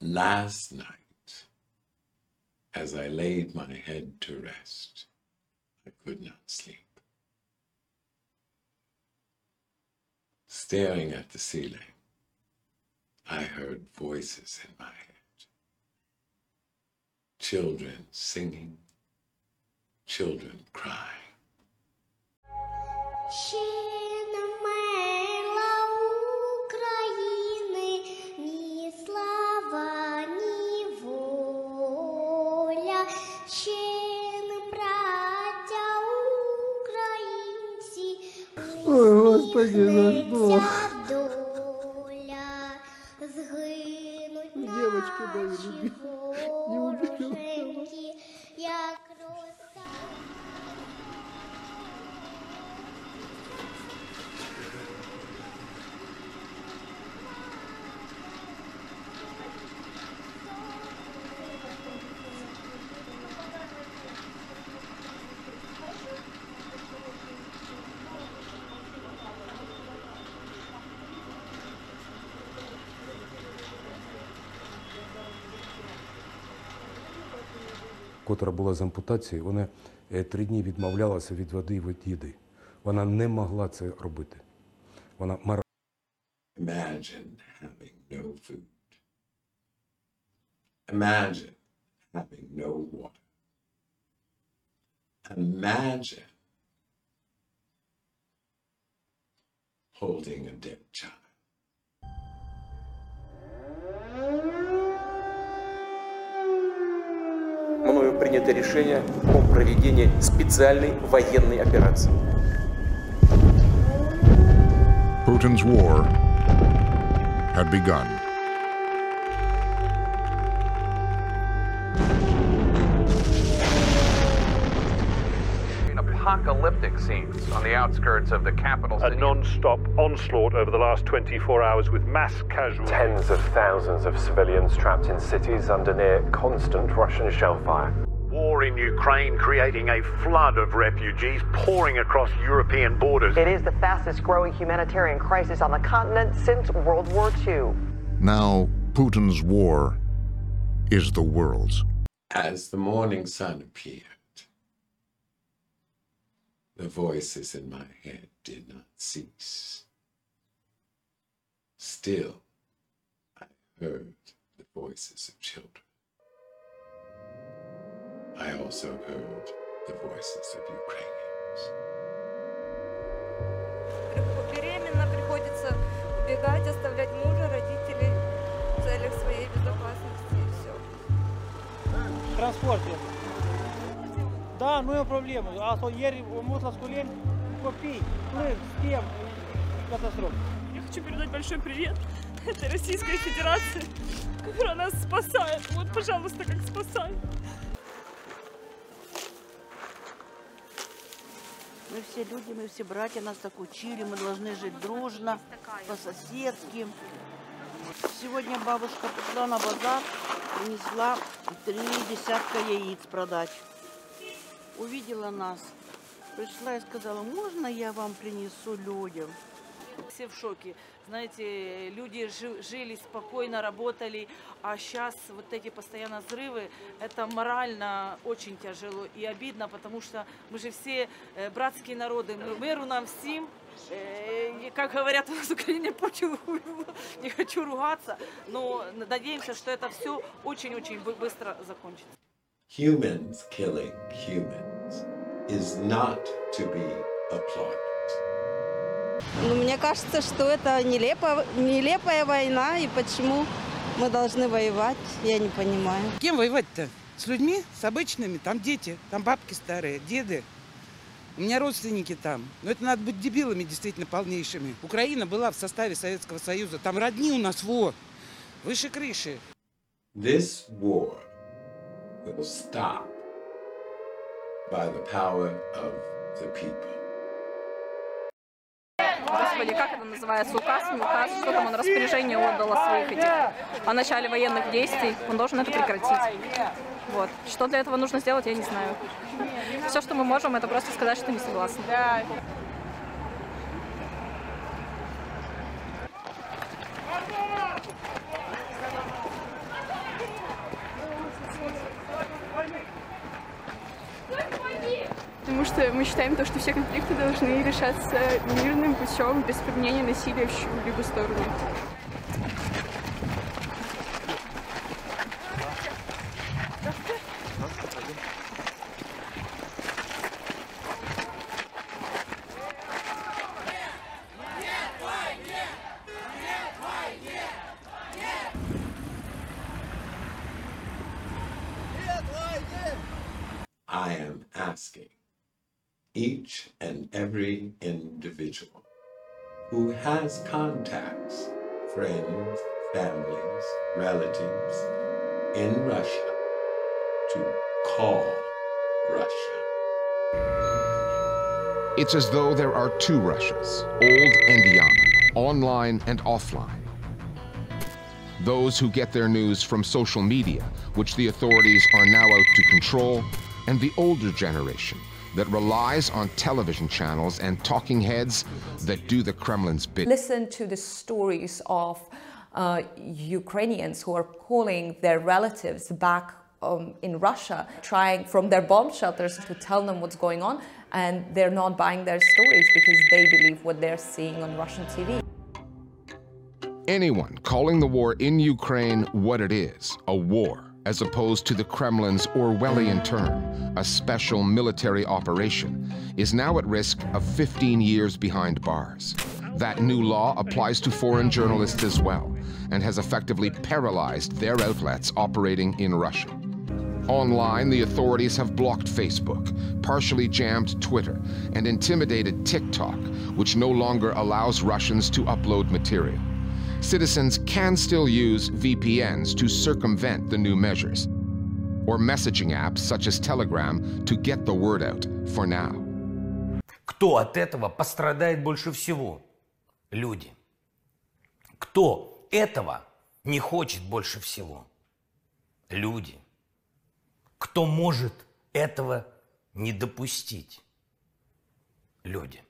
Last night, as I laid my head to rest, I could not sleep. Staring at the ceiling, I heard voices in my head. Children singing, children crying. Ще Ой, Господи, наш Бог. Доля, Девочки любимые, не уберу. Котра була з ампутацією, вона е, три дні відмовлялася від води і від їди. Вона не могла це робити. Вона мар... Imagine having no food. Imagine having no water. Imagine holding a dead child. принято решение о проведении специальной военной операции. Putin's war had begun. apocalyptic scenes on the outskirts of the capital a city. non-stop onslaught over the last 24 hours with mass casualties. Tens of thousands of civilians trapped in cities under near constant Russian shell fire. War in Ukraine creating a flood of refugees pouring across European borders. It is the fastest growing humanitarian crisis on the continent since World War II. Now, Putin's war is the world's. As the morning sun appeared, the voices in my head did not cease. Still, I heard the voices of children. I also heard the voices of Ukrainians. Беременна приходится убегать, оставлять мужа, родителей в целях своей безопасности и все. Транспорте. Да, ну и проблема. А то ери мусла с колен, копей, плыв, с тем, катастрофа. Я хочу передать большой привет этой Российской Федерации, которая нас спасает. Вот, пожалуйста, как спасает. Мы все люди, мы все братья, нас так учили, мы должны жить дружно, по-соседски. Сегодня бабушка пришла на базар, принесла три десятка яиц продать. Увидела нас, пришла и сказала, можно я вам принесу людям? Все в шоке. Знаете, люди жи- жили спокойно, работали, а сейчас вот эти постоянно взрывы, это морально очень тяжело и обидно, потому что мы же все э, братские народы, мы миру нам всем, Э, и, как говорят у нас в Украине, хуй, не хочу ругаться, но надеемся, что это все очень-очень бы- быстро закончится. Humans killing humans is not to be applauded. Ну, мне кажется, что это нелепо, нелепая война, и почему мы должны воевать, я не понимаю. Кем воевать-то? С людьми? С обычными? Там дети, там бабки старые, деды. У меня родственники там. Но это надо быть дебилами действительно полнейшими. Украина была в составе Советского Союза. Там родни у нас, во, выше крыши. This war will stop by the power of the people. Господи, как это называется? Указ, указ? Что там он распоряжение отдал о своих этих, о начале военных действий? Он должен это прекратить. Вот. Что для этого нужно сделать, я не знаю. Все, что мы можем, это просто сказать, что не согласны. Что мы считаем то, что все конфликты должны решаться мирным путем, без применения насилия в чью-либо сторону. I am asking each and every individual who has contacts, friends, families, relatives in Russia to call Russia. It's as though there are two Russias, old and young, online and offline. Those who get their news from social media, which the authorities are now out to control, and the older generation that relies on television channels and talking heads that do the Kremlin's bid. Listen to the stories of uh, Ukrainians who are calling their relatives back um, in Russia, trying from their bomb shelters to tell them what's going on, and they're not buying their stories because they believe what they're seeing on Russian TV. Anyone calling the war in Ukraine what it is, a war, as opposed to the Kremlin's Orwellian term, a special military operation, is now at risk of 15 years behind bars. That new law applies to foreign journalists as well, and has effectively paralyzed their outlets operating in Russia. Online, the authorities have blocked Facebook, partially jammed Twitter, and intimidated TikTok, which no longer allows Russians to upload material. Citizens can still use VPNs to circumvent the new measures, or messaging apps such as Telegram to get the word out for now. Кто от этого пострадает больше всего? Люди. Кто этого не хочет больше всего? Люди. Кто может этого не допустить? Люди.